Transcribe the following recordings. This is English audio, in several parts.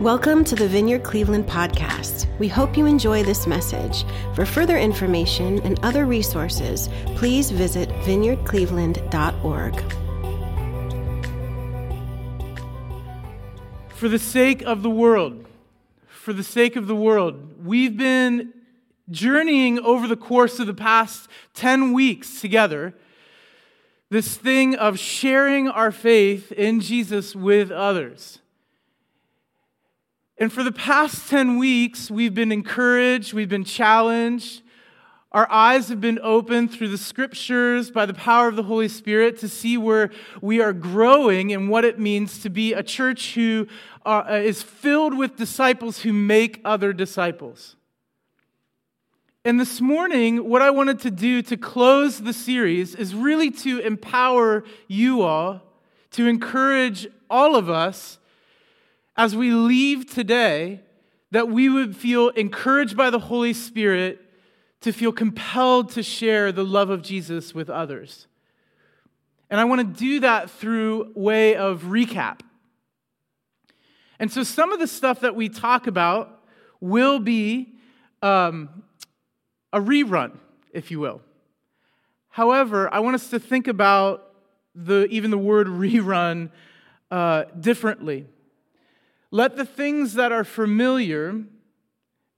Welcome to the Vineyard Cleveland podcast. We hope you enjoy this message. For further information and other resources, please visit vineyardcleveland.org. For the sake of the world, for the sake of the world, we've been journeying over the course of the past 10 weeks together this thing of sharing our faith in Jesus with others. And for the past 10 weeks, we've been encouraged, we've been challenged. Our eyes have been opened through the scriptures by the power of the Holy Spirit to see where we are growing and what it means to be a church who uh, is filled with disciples who make other disciples. And this morning, what I wanted to do to close the series is really to empower you all, to encourage all of us as we leave today, that we would feel encouraged by the Holy Spirit to feel compelled to share the love of Jesus with others. And I want to do that through way of recap. And so some of the stuff that we talk about will be um, a rerun, if you will. However, I want us to think about the, even the word rerun uh, differently. Let the things that are familiar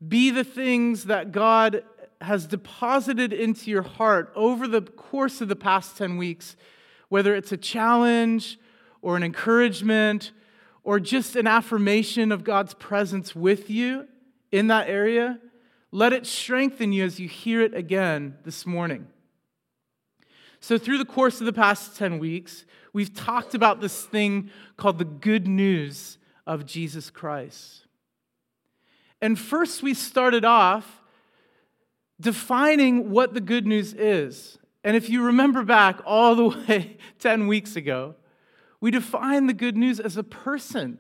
be the things that God has deposited into your heart over the course of the past 10 weeks, whether it's a challenge or an encouragement or just an affirmation of God's presence with you in that area. Let it strengthen you as you hear it again this morning. So, through the course of the past 10 weeks, we've talked about this thing called the good news of Jesus Christ. And first, we started off defining what the good news is. And if you remember back all the way 10 weeks ago, we defined the good news as a person,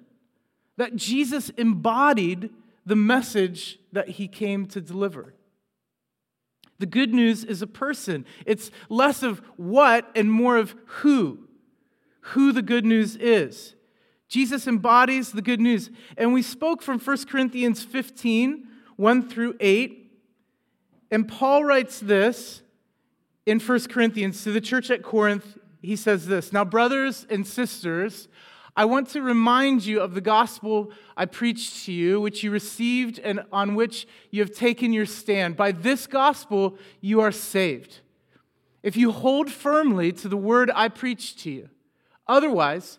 that Jesus embodied the message that he came to deliver. The good news is a person. It's less of what and more of who, who the good news is. Jesus embodies the good news. And we spoke from 1 Corinthians 15, 1 through 8. And Paul writes this in 1 Corinthians to the church at Corinth. He says this Now, brothers and sisters, I want to remind you of the gospel I preached to you, which you received and on which you have taken your stand. By this gospel, you are saved. If you hold firmly to the word I preached to you, otherwise,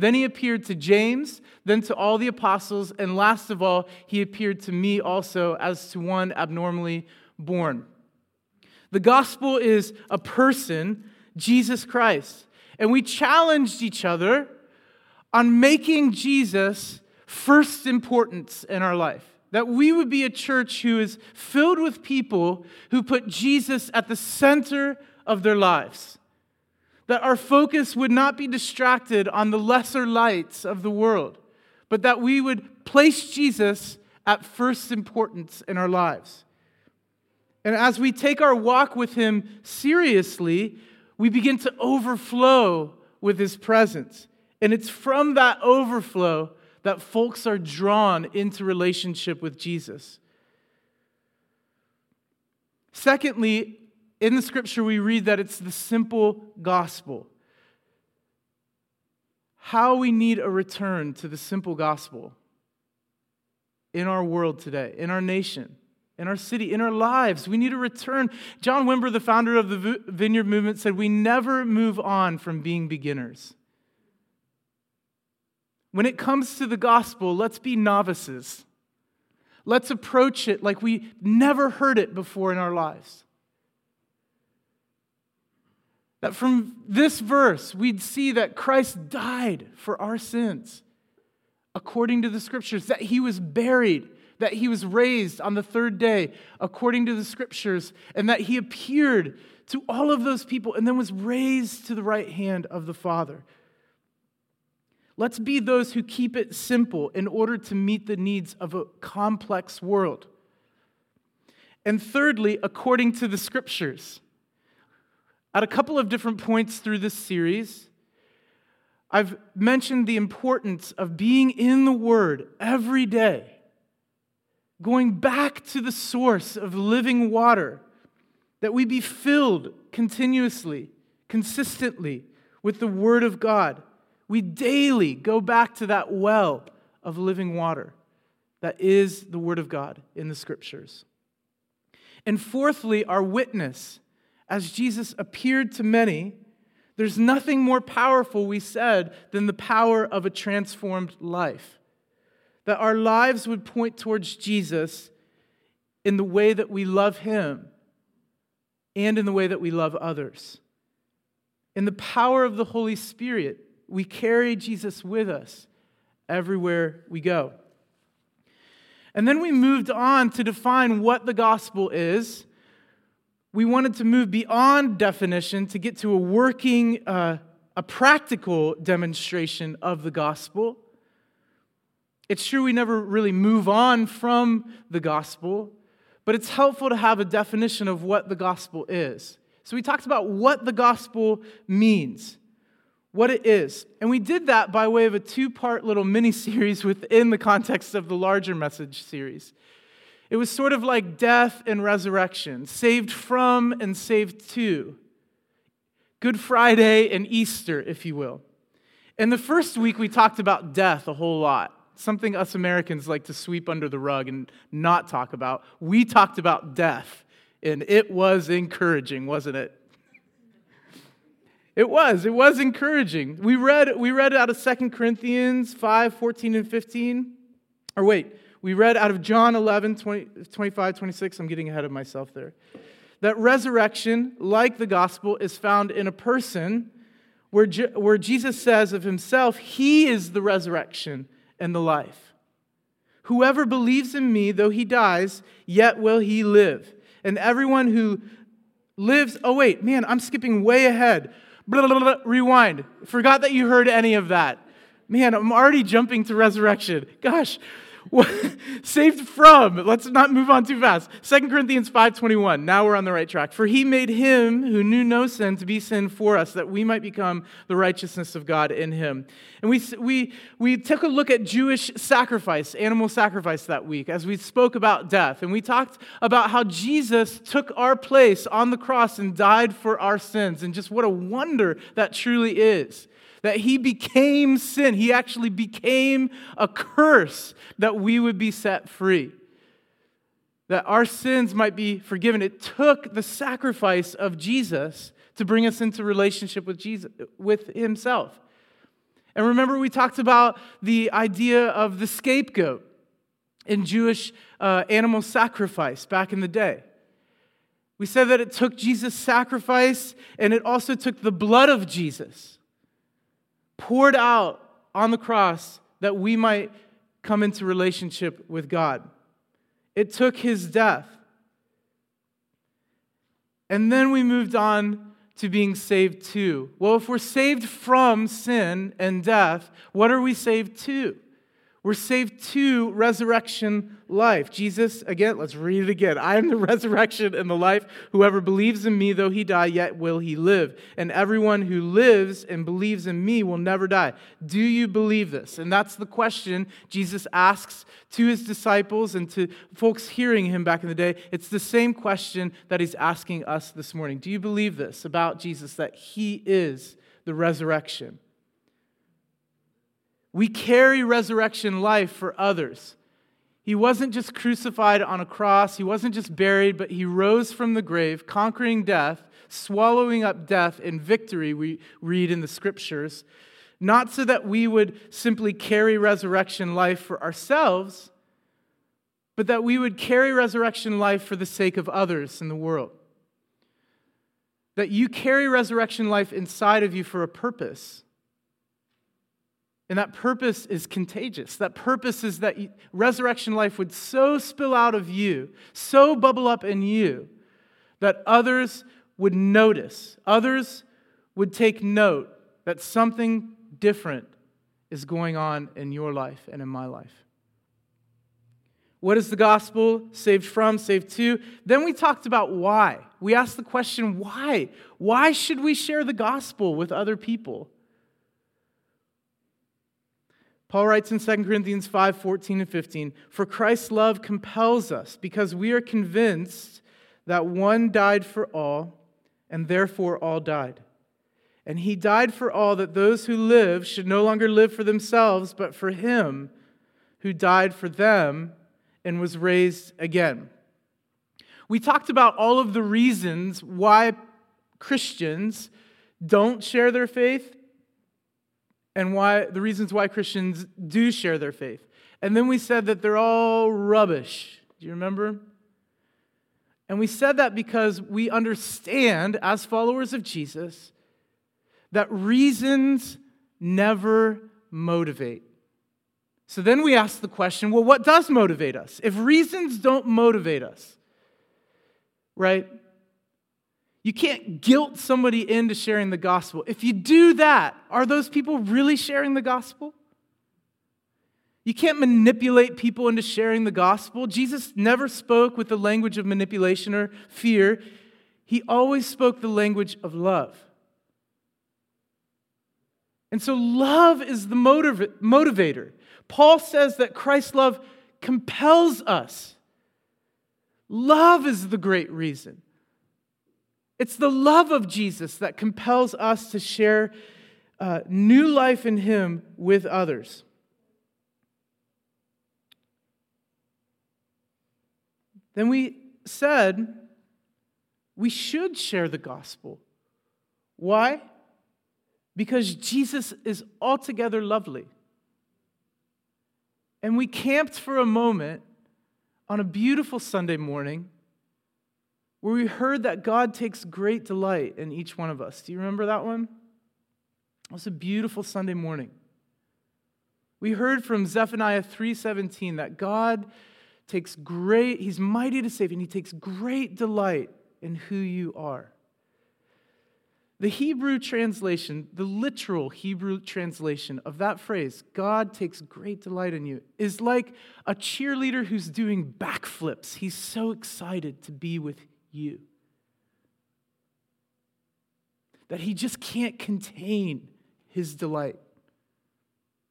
Then he appeared to James, then to all the apostles, and last of all, he appeared to me also as to one abnormally born. The gospel is a person, Jesus Christ. And we challenged each other on making Jesus first importance in our life. That we would be a church who is filled with people who put Jesus at the center of their lives that our focus would not be distracted on the lesser lights of the world, but that we would place Jesus at first importance in our lives. And as we take our walk with Him seriously, we begin to overflow with His presence. And it's from that overflow that folks are drawn into relationship with Jesus. Secondly, in the scripture, we read that it's the simple gospel. How we need a return to the simple gospel in our world today, in our nation, in our city, in our lives. We need a return. John Wimber, the founder of the Vineyard Movement, said, We never move on from being beginners. When it comes to the gospel, let's be novices. Let's approach it like we never heard it before in our lives. That from this verse, we'd see that Christ died for our sins according to the scriptures, that he was buried, that he was raised on the third day, according to the scriptures, and that he appeared to all of those people and then was raised to the right hand of the Father. Let's be those who keep it simple in order to meet the needs of a complex world. And thirdly, according to the scriptures. At a couple of different points through this series, I've mentioned the importance of being in the Word every day, going back to the source of living water, that we be filled continuously, consistently with the Word of God. We daily go back to that well of living water that is the Word of God in the Scriptures. And fourthly, our witness. As Jesus appeared to many, there's nothing more powerful, we said, than the power of a transformed life. That our lives would point towards Jesus in the way that we love Him and in the way that we love others. In the power of the Holy Spirit, we carry Jesus with us everywhere we go. And then we moved on to define what the gospel is we wanted to move beyond definition to get to a working, uh, a practical demonstration of the gospel. It's true we never really move on from the gospel, but it's helpful to have a definition of what the gospel is. So we talked about what the gospel means, what it is. And we did that by way of a two part little mini series within the context of the larger message series. It was sort of like death and resurrection, saved from and saved to. Good Friday and Easter, if you will. In the first week, we talked about death a whole lot, something us Americans like to sweep under the rug and not talk about. We talked about death, and it was encouraging, wasn't it? It was. It was encouraging. We read, we read out of 2 Corinthians 5 14 and 15. Or wait, we read out of John 11, 20, 25, 26. I'm getting ahead of myself there. That resurrection, like the gospel, is found in a person where, Je- where Jesus says of himself, He is the resurrection and the life. Whoever believes in me, though he dies, yet will he live. And everyone who lives, oh, wait, man, I'm skipping way ahead. Blah, blah, blah, rewind. Forgot that you heard any of that. Man, I'm already jumping to resurrection. Gosh, saved from. Let's not move on too fast. 2 corinthians 5.21 now we're on the right track. For he made him who knew no sin to be sin for us that we might become the righteousness of god in him. And we, we, we took a look at jewish sacrifice animal sacrifice that week as we spoke about death. And we talked about how jesus took our place on the cross and died for our sins. And just what a wonder that truly is that he became sin. He actually became a curse that we would be set free, that our sins might be forgiven. It took the sacrifice of Jesus to bring us into relationship with Jesus, with himself. And remember, we talked about the idea of the scapegoat in Jewish uh, animal sacrifice back in the day. We said that it took Jesus' sacrifice and it also took the blood of Jesus poured out on the cross that we might come into relationship with God. It took his death. And then we moved on to being saved to. Well, if we're saved from sin and death, what are we saved to? We're saved to resurrection life. Jesus, again, let's read it again. I am the resurrection and the life. Whoever believes in me, though he die, yet will he live. And everyone who lives and believes in me will never die. Do you believe this? And that's the question Jesus asks to his disciples and to folks hearing him back in the day. It's the same question that he's asking us this morning. Do you believe this about Jesus, that he is the resurrection? We carry resurrection life for others. He wasn't just crucified on a cross, he wasn't just buried, but he rose from the grave, conquering death, swallowing up death in victory, we read in the scriptures. Not so that we would simply carry resurrection life for ourselves, but that we would carry resurrection life for the sake of others in the world. That you carry resurrection life inside of you for a purpose And that purpose is contagious. That purpose is that resurrection life would so spill out of you, so bubble up in you, that others would notice, others would take note that something different is going on in your life and in my life. What is the gospel saved from, saved to? Then we talked about why. We asked the question, why? Why should we share the gospel with other people? Paul writes in 2 Corinthians 5 14 and 15, For Christ's love compels us, because we are convinced that one died for all, and therefore all died. And he died for all that those who live should no longer live for themselves, but for him who died for them and was raised again. We talked about all of the reasons why Christians don't share their faith and why the reasons why Christians do share their faith. And then we said that they're all rubbish. Do you remember? And we said that because we understand, as followers of Jesus, that reasons never motivate. So then we ask the question well, what does motivate us? If reasons don't motivate us, right? You can't guilt somebody into sharing the gospel. If you do that, are those people really sharing the gospel? You can't manipulate people into sharing the gospel. Jesus never spoke with the language of manipulation or fear, he always spoke the language of love. And so, love is the motiv- motivator. Paul says that Christ's love compels us. Love is the great reason. It's the love of Jesus that compels us to share uh, new life in Him with others. Then we said we should share the gospel. Why? Because Jesus is altogether lovely. And we camped for a moment on a beautiful Sunday morning where we heard that God takes great delight in each one of us. Do you remember that one? It was a beautiful Sunday morning. We heard from Zephaniah 3:17 that God takes great, he's mighty to save, and he takes great delight in who you are. The Hebrew translation, the literal Hebrew translation of that phrase, God takes great delight in you, is like a cheerleader who's doing backflips. He's so excited to be with you that he just can't contain his delight.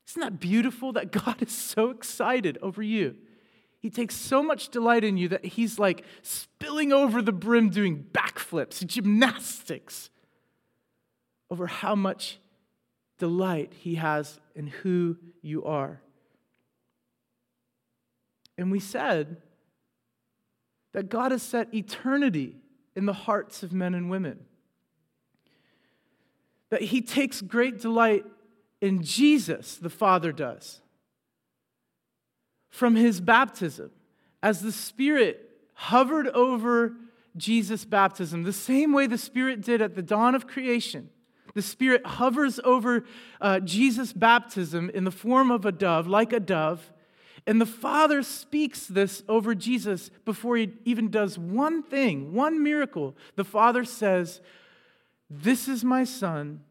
Isn't that beautiful that God is so excited over you? He takes so much delight in you that he's like spilling over the brim doing backflips, gymnastics over how much delight he has in who you are. And we said that God has set eternity in the hearts of men and women. That he takes great delight in Jesus, the Father does. From his baptism, as the Spirit hovered over Jesus' baptism, the same way the Spirit did at the dawn of creation the Spirit hovers over uh, Jesus' baptism in the form of a dove, like a dove. And the Father speaks this over Jesus before he even does one thing, one miracle. The Father says, This is my Son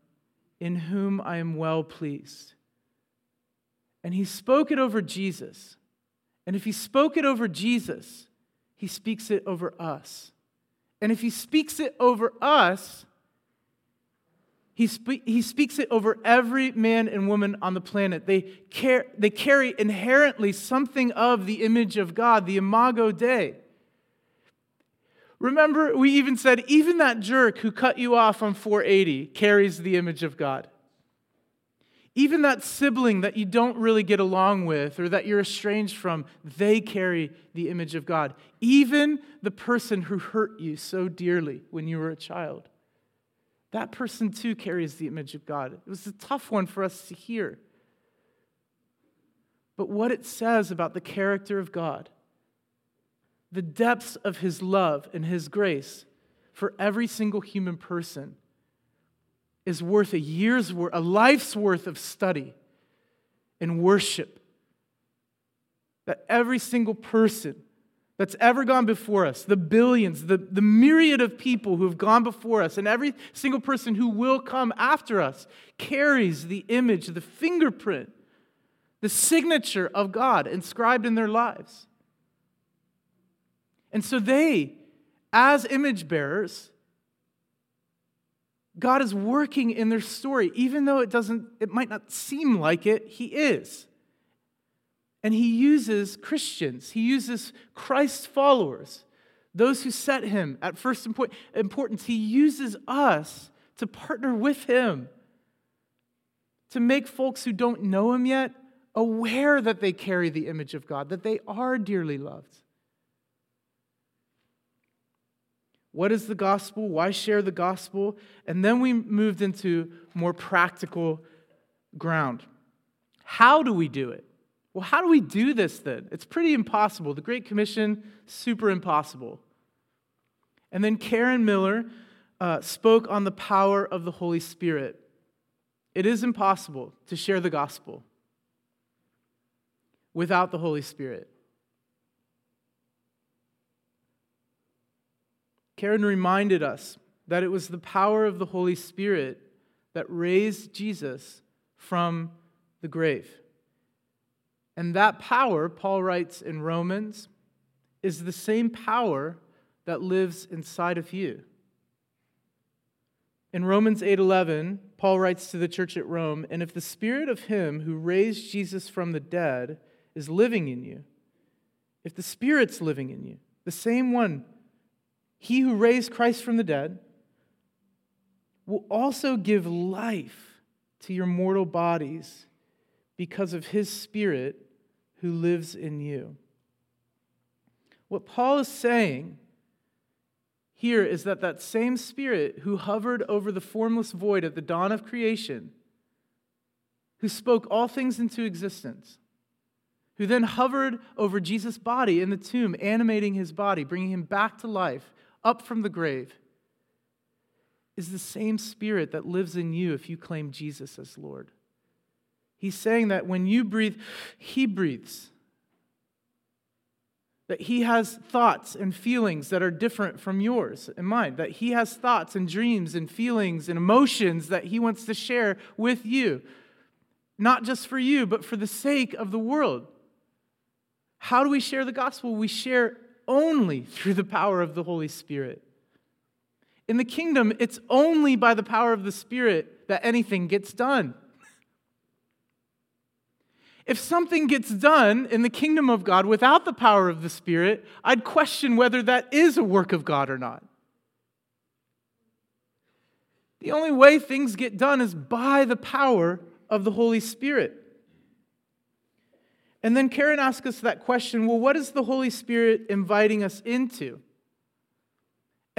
in whom I am well pleased. And he spoke it over Jesus. And if he spoke it over Jesus, he speaks it over us. And if he speaks it over us, he, spe- he speaks it over every man and woman on the planet. They, car- they carry inherently something of the image of God, the imago Dei. Remember, we even said, even that jerk who cut you off on 480 carries the image of God. Even that sibling that you don't really get along with or that you're estranged from, they carry the image of God. Even the person who hurt you so dearly when you were a child that person too carries the image of God. It was a tough one for us to hear. But what it says about the character of God, the depths of his love and his grace for every single human person is worth a year's worth, a life's worth of study and worship. That every single person that's ever gone before us, the billions, the, the myriad of people who have gone before us, and every single person who will come after us carries the image, the fingerprint, the signature of God inscribed in their lives. And so they, as image bearers, God is working in their story, even though it doesn't, it might not seem like it, He is. And He uses Christians, He uses Christ's followers, those who set Him at first importance. He uses us to partner with Him, to make folks who don't know Him yet aware that they carry the image of God, that they are dearly loved. What is the gospel? Why share the gospel? And then we moved into more practical ground. How do we do it? Well, how do we do this then? It's pretty impossible. The Great Commission, super impossible. And then Karen Miller uh, spoke on the power of the Holy Spirit. It is impossible to share the gospel without the Holy Spirit. Karen reminded us that it was the power of the Holy Spirit that raised Jesus from the grave. And that power, Paul writes in Romans, is the same power that lives inside of you. In Romans 8:11, Paul writes to the church at Rome, "And if the spirit of him who raised Jesus from the dead is living in you, if the spirit's living in you, the same one he who raised Christ from the dead will also give life to your mortal bodies because of his Spirit who lives in you. What Paul is saying here is that that same Spirit who hovered over the formless void at the dawn of creation, who spoke all things into existence, who then hovered over Jesus' body in the tomb, animating his body, bringing him back to life, up from the grave is the same spirit that lives in you if you claim Jesus as Lord. He's saying that when you breathe, He breathes. That He has thoughts and feelings that are different from yours and mine. That He has thoughts and dreams and feelings and emotions that He wants to share with you. Not just for you, but for the sake of the world. How do we share the gospel? We share only through the power of the Holy Spirit. In the kingdom, it's only by the power of the Spirit that anything gets done. If something gets done in the kingdom of God without the power of the Spirit, I'd question whether that is a work of God or not. The only way things get done is by the power of the Holy Spirit. And then Karen asked us that question well, what is the Holy Spirit inviting us into?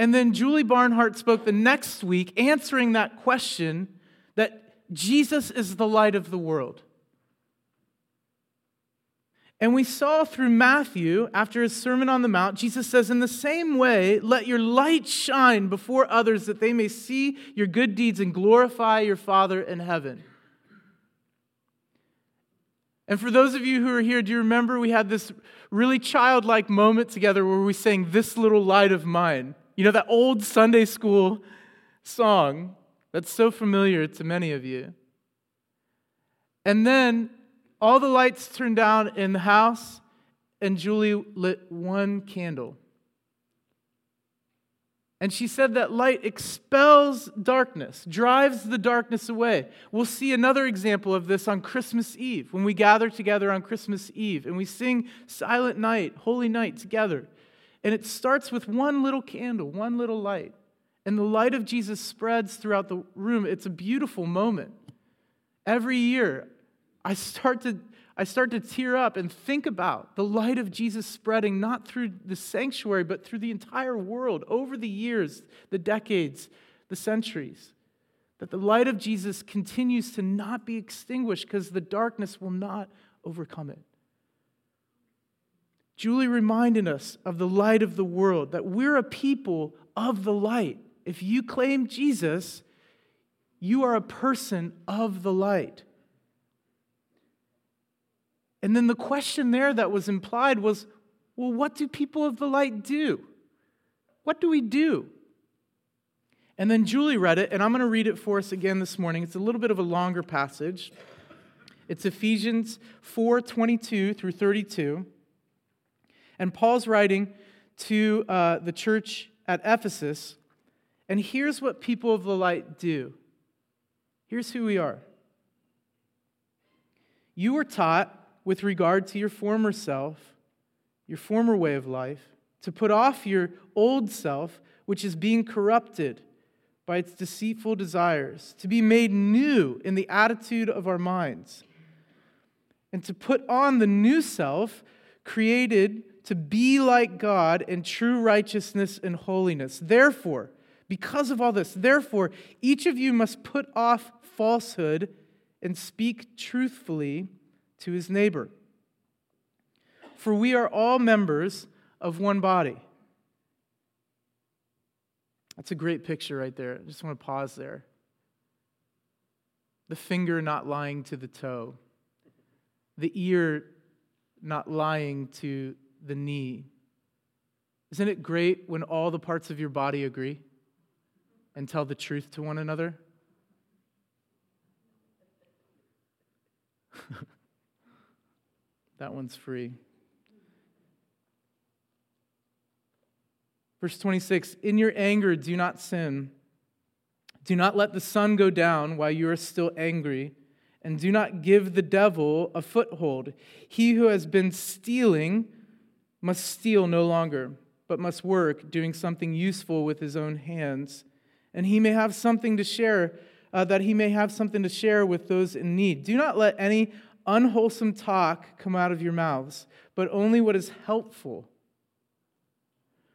And then Julie Barnhart spoke the next week answering that question that Jesus is the light of the world. And we saw through Matthew, after his Sermon on the Mount, Jesus says, In the same way, let your light shine before others that they may see your good deeds and glorify your Father in heaven. And for those of you who are here, do you remember we had this really childlike moment together where we sang This Little Light of Mine? You know, that old Sunday school song that's so familiar to many of you. And then all the lights turned down in the house, and Julie lit one candle. And she said that light expels darkness, drives the darkness away. We'll see another example of this on Christmas Eve, when we gather together on Christmas Eve and we sing Silent Night, Holy Night together. And it starts with one little candle, one little light. And the light of Jesus spreads throughout the room. It's a beautiful moment. Every year, I start to I start to tear up and think about the light of Jesus spreading not through the sanctuary, but through the entire world over the years, the decades, the centuries. That the light of Jesus continues to not be extinguished because the darkness will not overcome it. Julie reminded us of the light of the world, that we're a people of the light. If you claim Jesus, you are a person of the light. And then the question there that was implied was well, what do people of the light do? What do we do? And then Julie read it, and I'm going to read it for us again this morning. It's a little bit of a longer passage. It's Ephesians 4 22 through 32. And Paul's writing to uh, the church at Ephesus. And here's what people of the light do. Here's who we are. You were taught, with regard to your former self, your former way of life, to put off your old self, which is being corrupted by its deceitful desires, to be made new in the attitude of our minds, and to put on the new self, created to be like God in true righteousness and holiness. Therefore, because of all this, therefore, each of you must put off falsehood and speak truthfully to his neighbor. For we are all members of one body. That's a great picture right there. I just want to pause there. The finger not lying to the toe, the ear not lying to the knee. Isn't it great when all the parts of your body agree and tell the truth to one another? that one's free. Verse 26 In your anger, do not sin. Do not let the sun go down while you are still angry, and do not give the devil a foothold. He who has been stealing must steal no longer, but must work, doing something useful with his own hands. And he may have something to share, uh, that he may have something to share with those in need. Do not let any unwholesome talk come out of your mouths, but only what is helpful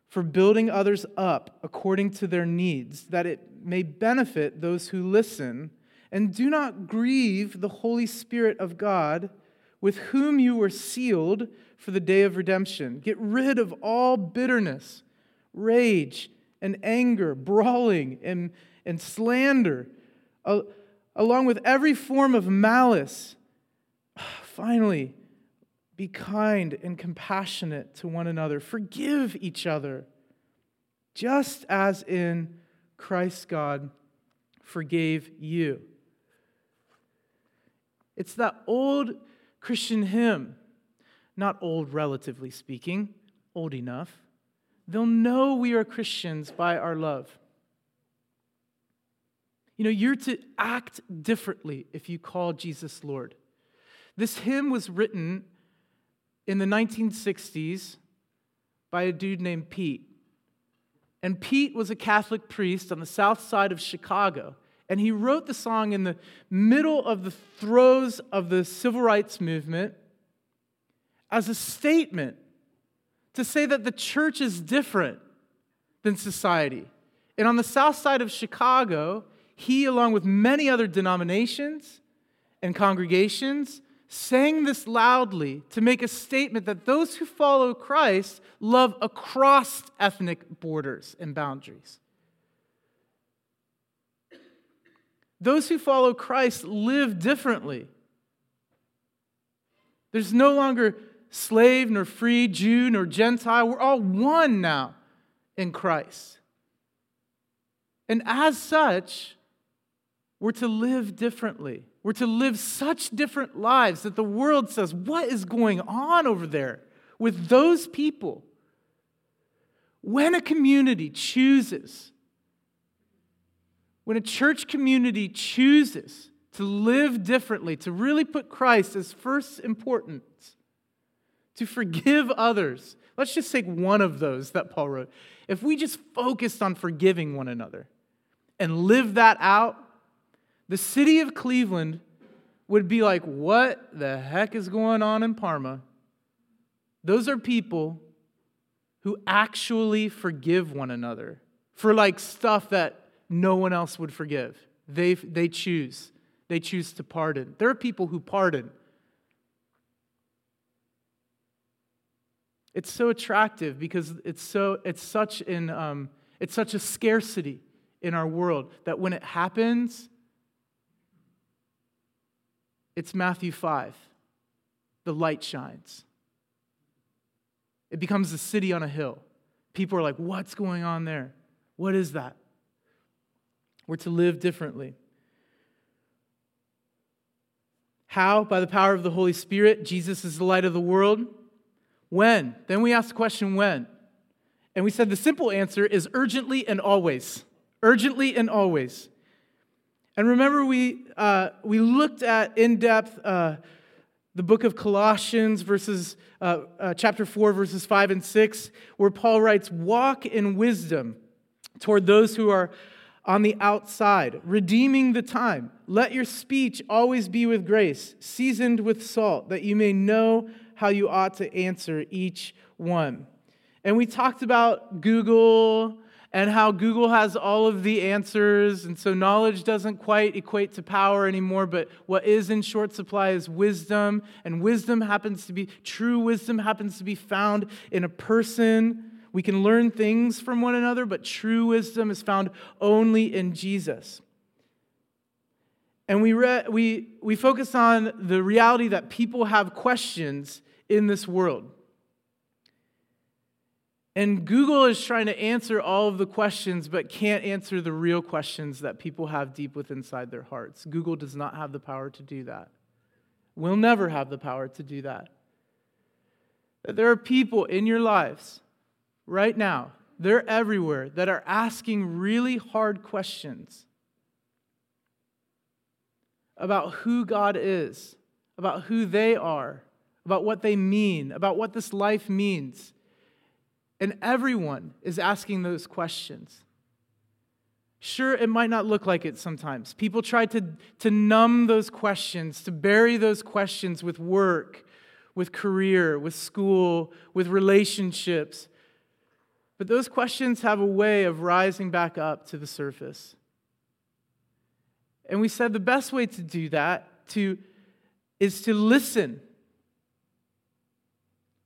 for building others up according to their needs, that it may benefit those who listen. And do not grieve the Holy Spirit of God, with whom you were sealed for the day of redemption. Get rid of all bitterness, rage, and anger, brawling, and, and slander, along with every form of malice. Finally, be kind and compassionate to one another. Forgive each other, just as in Christ God forgave you. It's that old Christian hymn, not old relatively speaking, old enough. They'll know we are Christians by our love. You know, you're to act differently if you call Jesus Lord. This hymn was written in the 1960s by a dude named Pete. And Pete was a Catholic priest on the south side of Chicago. And he wrote the song in the middle of the throes of the civil rights movement as a statement to say that the church is different than society. And on the south side of Chicago, he, along with many other denominations and congregations, sang this loudly to make a statement that those who follow Christ love across ethnic borders and boundaries. Those who follow Christ live differently. There's no longer slave nor free, Jew nor Gentile. We're all one now in Christ. And as such, we're to live differently. We're to live such different lives that the world says, What is going on over there with those people? When a community chooses, when a church community chooses to live differently, to really put Christ as first importance, to forgive others, let's just take one of those that Paul wrote. If we just focused on forgiving one another and live that out, the city of Cleveland would be like, What the heck is going on in Parma? Those are people who actually forgive one another for like stuff that no one else would forgive. They, they choose. They choose to pardon. There are people who pardon. It's so attractive because it's so it's such in um, it's such a scarcity in our world that when it happens, it's Matthew 5. the light shines. It becomes a city on a hill. People are like, what's going on there? What is that? We're to live differently. How? By the power of the Holy Spirit. Jesus is the light of the world. When? Then we ask the question, when? And we said the simple answer is urgently and always. Urgently and always. And remember, we, uh, we looked at in depth uh, the book of Colossians, verses, uh, uh, chapter 4, verses 5 and 6, where Paul writes, Walk in wisdom toward those who are on the outside, redeeming the time. Let your speech always be with grace, seasoned with salt, that you may know how you ought to answer each one. And we talked about Google and how Google has all of the answers, and so knowledge doesn't quite equate to power anymore, but what is in short supply is wisdom, and wisdom happens to be, true wisdom happens to be found in a person. We can learn things from one another, but true wisdom is found only in Jesus. And we, re- we, we focus on the reality that people have questions in this world. And Google is trying to answer all of the questions, but can't answer the real questions that people have deep within inside their hearts. Google does not have the power to do that. We'll never have the power to do that. There are people in your lives right now, they're everywhere, that are asking really hard questions about who God is, about who they are, about what they mean, about what this life means. And everyone is asking those questions. Sure, it might not look like it sometimes. People try to, to numb those questions, to bury those questions with work, with career, with school, with relationships. But those questions have a way of rising back up to the surface. And we said the best way to do that to, is to listen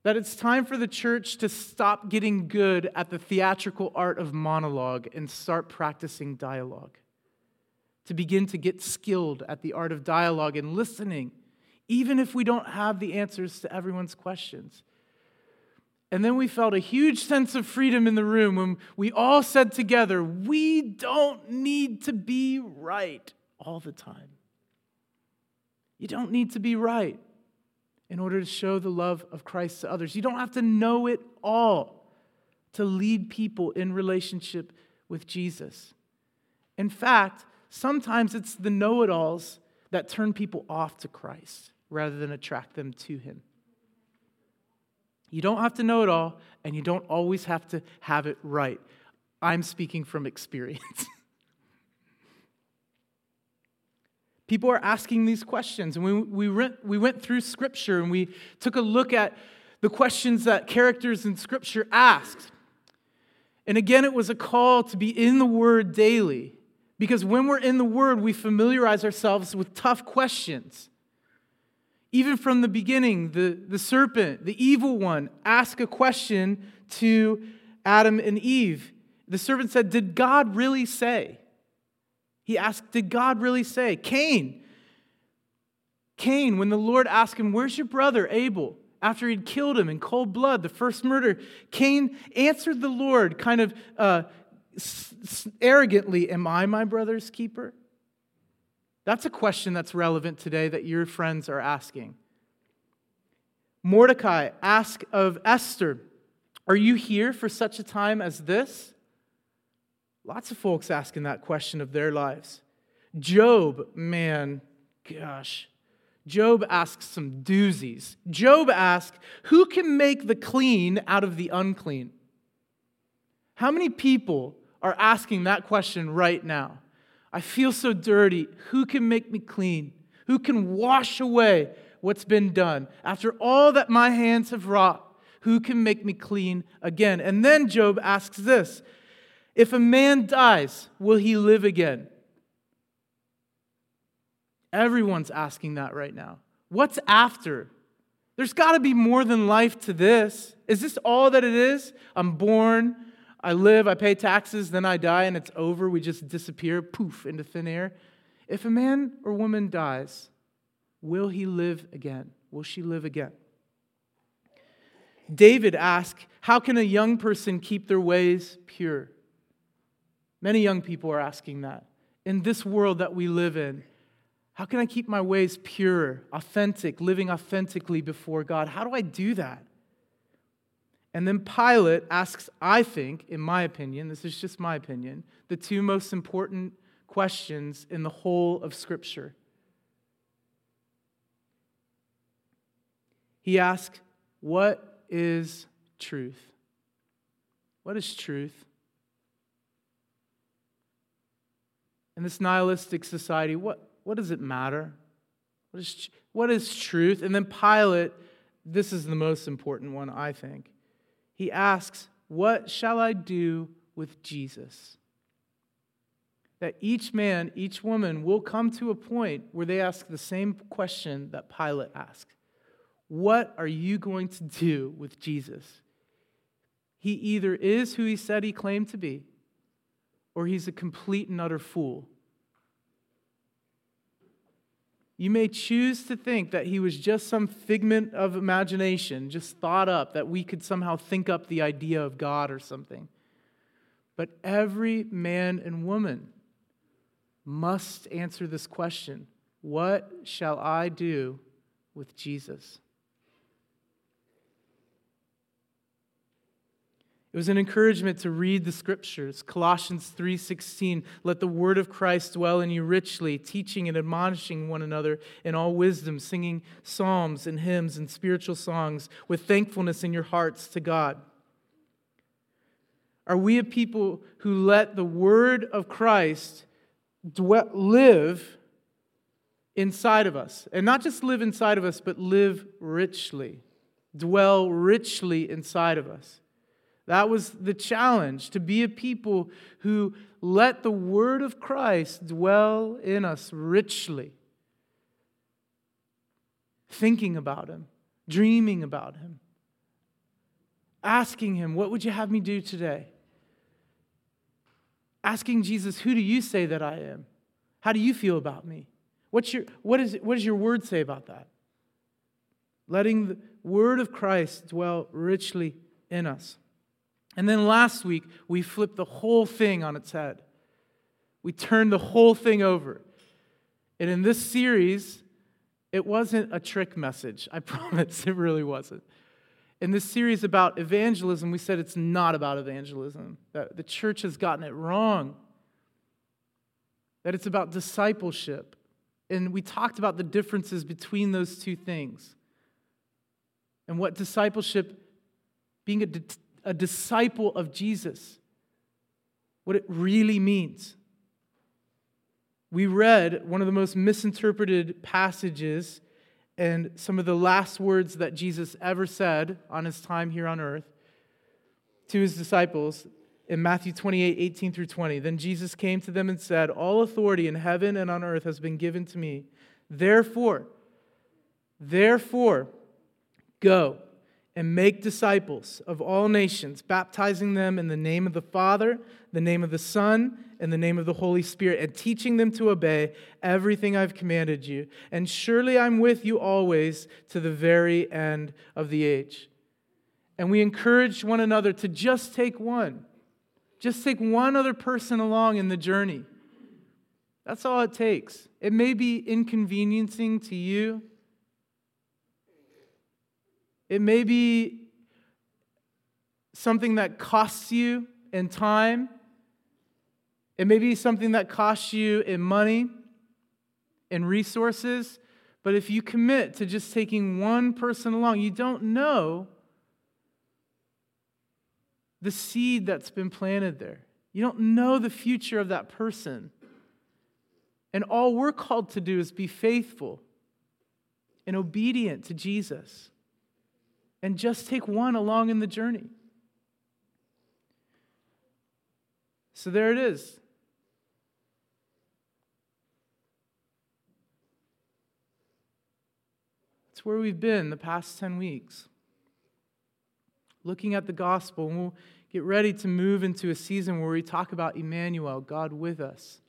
that it's time for the church to stop getting good at the theatrical art of monologue and start practicing dialogue. To begin to get skilled at the art of dialogue and listening, even if we don't have the answers to everyone's questions. And then we felt a huge sense of freedom in the room when we all said together, We don't need to be right all the time. You don't need to be right in order to show the love of Christ to others. You don't have to know it all to lead people in relationship with Jesus. In fact, sometimes it's the know it alls that turn people off to Christ rather than attract them to Him. You don't have to know it all, and you don't always have to have it right. I'm speaking from experience. People are asking these questions. And we, we, went, we went through Scripture and we took a look at the questions that characters in Scripture asked. And again, it was a call to be in the Word daily. Because when we're in the Word, we familiarize ourselves with tough questions. Even from the beginning, the, the serpent, the evil one, asked a question to Adam and Eve. The serpent said, Did God really say? He asked, Did God really say? Cain. Cain, when the Lord asked him, Where's your brother Abel? After he'd killed him in cold blood, the first murder, Cain answered the Lord kind of uh, arrogantly, Am I my brother's keeper? That's a question that's relevant today that your friends are asking. Mordecai asked of Esther, Are you here for such a time as this? Lots of folks asking that question of their lives. Job, man, gosh. Job asks some doozies. Job asks, Who can make the clean out of the unclean? How many people are asking that question right now? I feel so dirty. Who can make me clean? Who can wash away what's been done? After all that my hands have wrought, who can make me clean again? And then Job asks this if a man dies, will he live again? Everyone's asking that right now. What's after? There's got to be more than life to this. Is this all that it is? I'm born, I live, I pay taxes, then I die, and it's over. We just disappear, poof, into thin air. If a man or woman dies, will he live again? will she live again? David asked, How can a young person keep their ways pure? Many young people are asking that. In this world that we live in, how can I keep my ways pure, authentic, living authentically before God? How do I do that? And then Pilate asks, I think, in my opinion, this is just my opinion, the two most important questions in the whole of Scripture. He asks, What is truth? What is truth? In this nihilistic society, what, what does it matter? What is, what is truth? And then Pilate, this is the most important one, I think. He asks, What shall I do with Jesus? That each man, each woman will come to a point where they ask the same question that Pilate asked What are you going to do with Jesus? He either is who he said he claimed to be, or he's a complete and utter fool. You may choose to think that he was just some figment of imagination, just thought up, that we could somehow think up the idea of God or something. But every man and woman must answer this question What shall I do with Jesus? It was an encouragement to read the scriptures. Colossians 3:16, let the word of Christ dwell in you richly, teaching and admonishing one another in all wisdom, singing psalms and hymns and spiritual songs with thankfulness in your hearts to God. Are we a people who let the word of Christ dwell, live inside of us? And not just live inside of us, but live richly, dwell richly inside of us. That was the challenge to be a people who let the word of Christ dwell in us richly. Thinking about him, dreaming about him, asking him, What would you have me do today? Asking Jesus, Who do you say that I am? How do you feel about me? What's your, what, is, what does your word say about that? Letting the word of Christ dwell richly in us. And then last week, we flipped the whole thing on its head. We turned the whole thing over. And in this series, it wasn't a trick message. I promise, it really wasn't. In this series about evangelism, we said it's not about evangelism, that the church has gotten it wrong, that it's about discipleship. And we talked about the differences between those two things and what discipleship, being a a disciple of Jesus, what it really means. We read one of the most misinterpreted passages and some of the last words that Jesus ever said on his time here on earth to his disciples in Matthew 28 18 through 20. Then Jesus came to them and said, All authority in heaven and on earth has been given to me. Therefore, therefore, go and make disciples of all nations, baptizing them in the name of the Father, the name of the Son, and the name of the Holy Spirit, and teaching them to obey everything I've commanded you. And surely I'm with you always to the very end of the age. And we encourage one another to just take one, just take one other person along in the journey. That's all it takes. It may be inconveniencing to you. It may be something that costs you in time. It may be something that costs you in money, in resources. But if you commit to just taking one person along, you don't know the seed that's been planted there. You don't know the future of that person. And all we're called to do is be faithful and obedient to Jesus and just take one along in the journey. So there it is. It's where we've been the past 10 weeks. Looking at the gospel, and we'll get ready to move into a season where we talk about Emmanuel, God with us.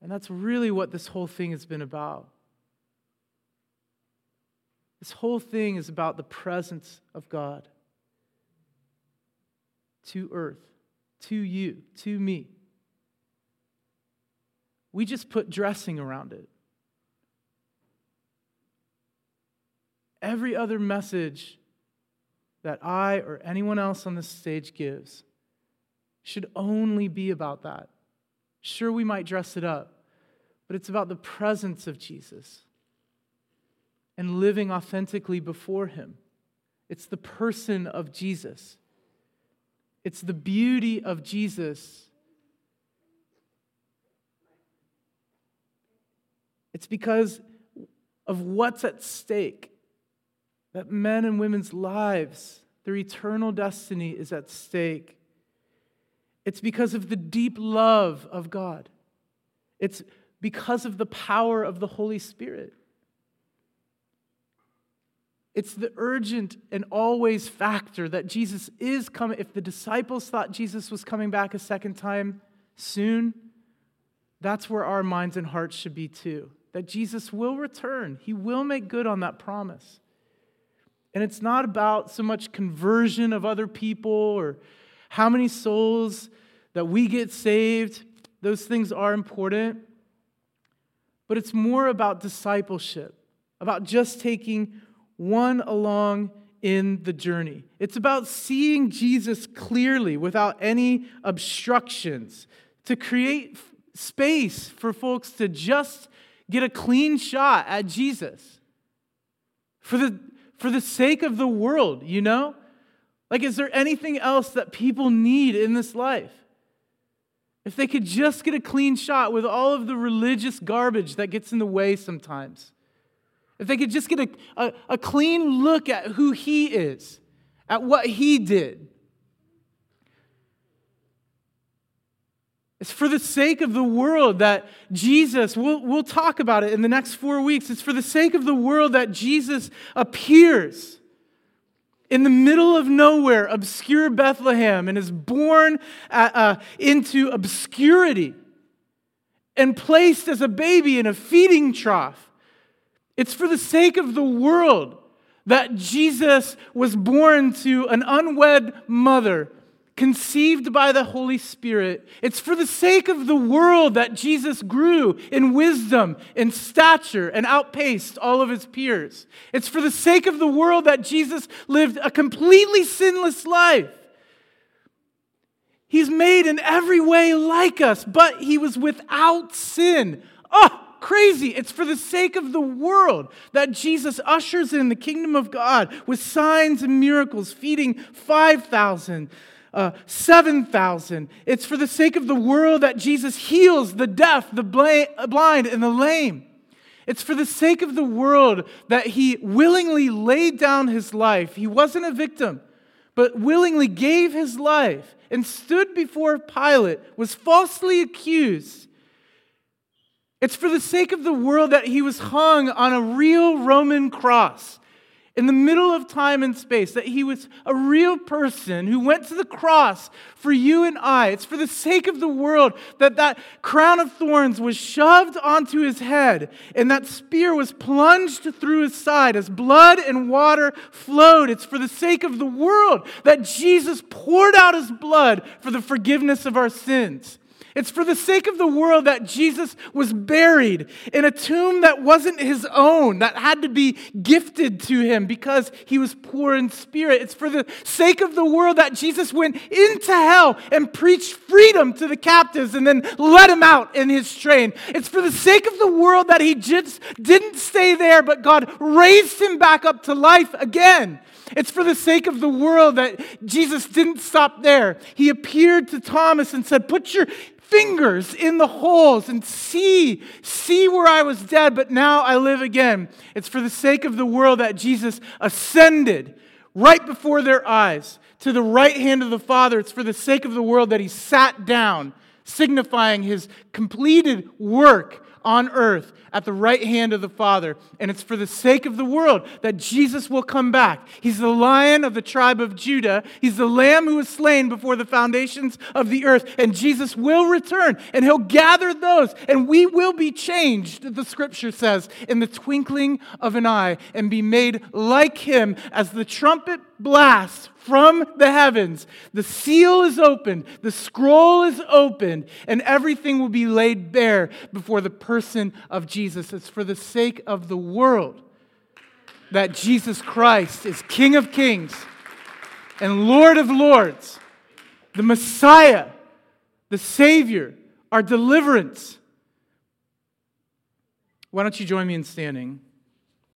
And that's really what this whole thing has been about. This whole thing is about the presence of God to earth, to you, to me. We just put dressing around it. Every other message that I or anyone else on this stage gives should only be about that. Sure, we might dress it up, but it's about the presence of Jesus and living authentically before Him. It's the person of Jesus, it's the beauty of Jesus. It's because of what's at stake that men and women's lives, their eternal destiny is at stake. It's because of the deep love of God. It's because of the power of the Holy Spirit. It's the urgent and always factor that Jesus is coming. If the disciples thought Jesus was coming back a second time soon, that's where our minds and hearts should be too. That Jesus will return, He will make good on that promise. And it's not about so much conversion of other people or how many souls that we get saved. Those things are important. But it's more about discipleship, about just taking one along in the journey. It's about seeing Jesus clearly without any obstructions, to create space for folks to just get a clean shot at Jesus. For the for the sake of the world, you know? Like, is there anything else that people need in this life? If they could just get a clean shot with all of the religious garbage that gets in the way sometimes, if they could just get a, a, a clean look at who He is, at what He did, It's for the sake of the world that Jesus, we'll, we'll talk about it in the next four weeks. It's for the sake of the world that Jesus appears in the middle of nowhere, obscure Bethlehem, and is born at, uh, into obscurity and placed as a baby in a feeding trough. It's for the sake of the world that Jesus was born to an unwed mother conceived by the Holy Spirit. It's for the sake of the world that Jesus grew in wisdom and stature and outpaced all of his peers. It's for the sake of the world that Jesus lived a completely sinless life. He's made in every way like us, but he was without sin. Oh, crazy. It's for the sake of the world that Jesus ushers in the kingdom of God with signs and miracles, feeding 5,000 uh, 7,000. It's for the sake of the world that Jesus heals the deaf, the blind, and the lame. It's for the sake of the world that he willingly laid down his life. He wasn't a victim, but willingly gave his life and stood before Pilate, was falsely accused. It's for the sake of the world that he was hung on a real Roman cross in the middle of time and space, that he was a real person who went to the cross for you and I. It's for the sake of the world that that crown of thorns was shoved onto his head and that spear was plunged through his side as blood and water flowed. It's for the sake of the world that Jesus poured out his blood for the forgiveness of our sins. It's for the sake of the world that Jesus was buried in a tomb that wasn't his own, that had to be gifted to him because he was poor in spirit. It's for the sake of the world that Jesus went into hell and preached freedom to the captives and then let him out in his train. It's for the sake of the world that he just didn't stay there, but God raised him back up to life again. It's for the sake of the world that Jesus didn't stop there. He appeared to Thomas and said, Put your fingers in the holes and see, see where I was dead, but now I live again. It's for the sake of the world that Jesus ascended right before their eyes to the right hand of the Father. It's for the sake of the world that he sat down, signifying his completed work on earth at the right hand of the Father. And it's for the sake of the world that Jesus will come back. He's the lion of the tribe of Judah, he's the lamb who was slain before the foundations of the earth. And Jesus will return and he'll gather those, and we will be changed, the scripture says, in the twinkling of an eye and be made like him as the trumpet blasts from the heavens. The seal is opened, the scroll is opened, and everything will be laid bare before the person of Jesus. It's for the sake of the world that Jesus Christ is King of kings and Lord of lords, the Messiah, the Savior, our deliverance. Why don't you join me in standing?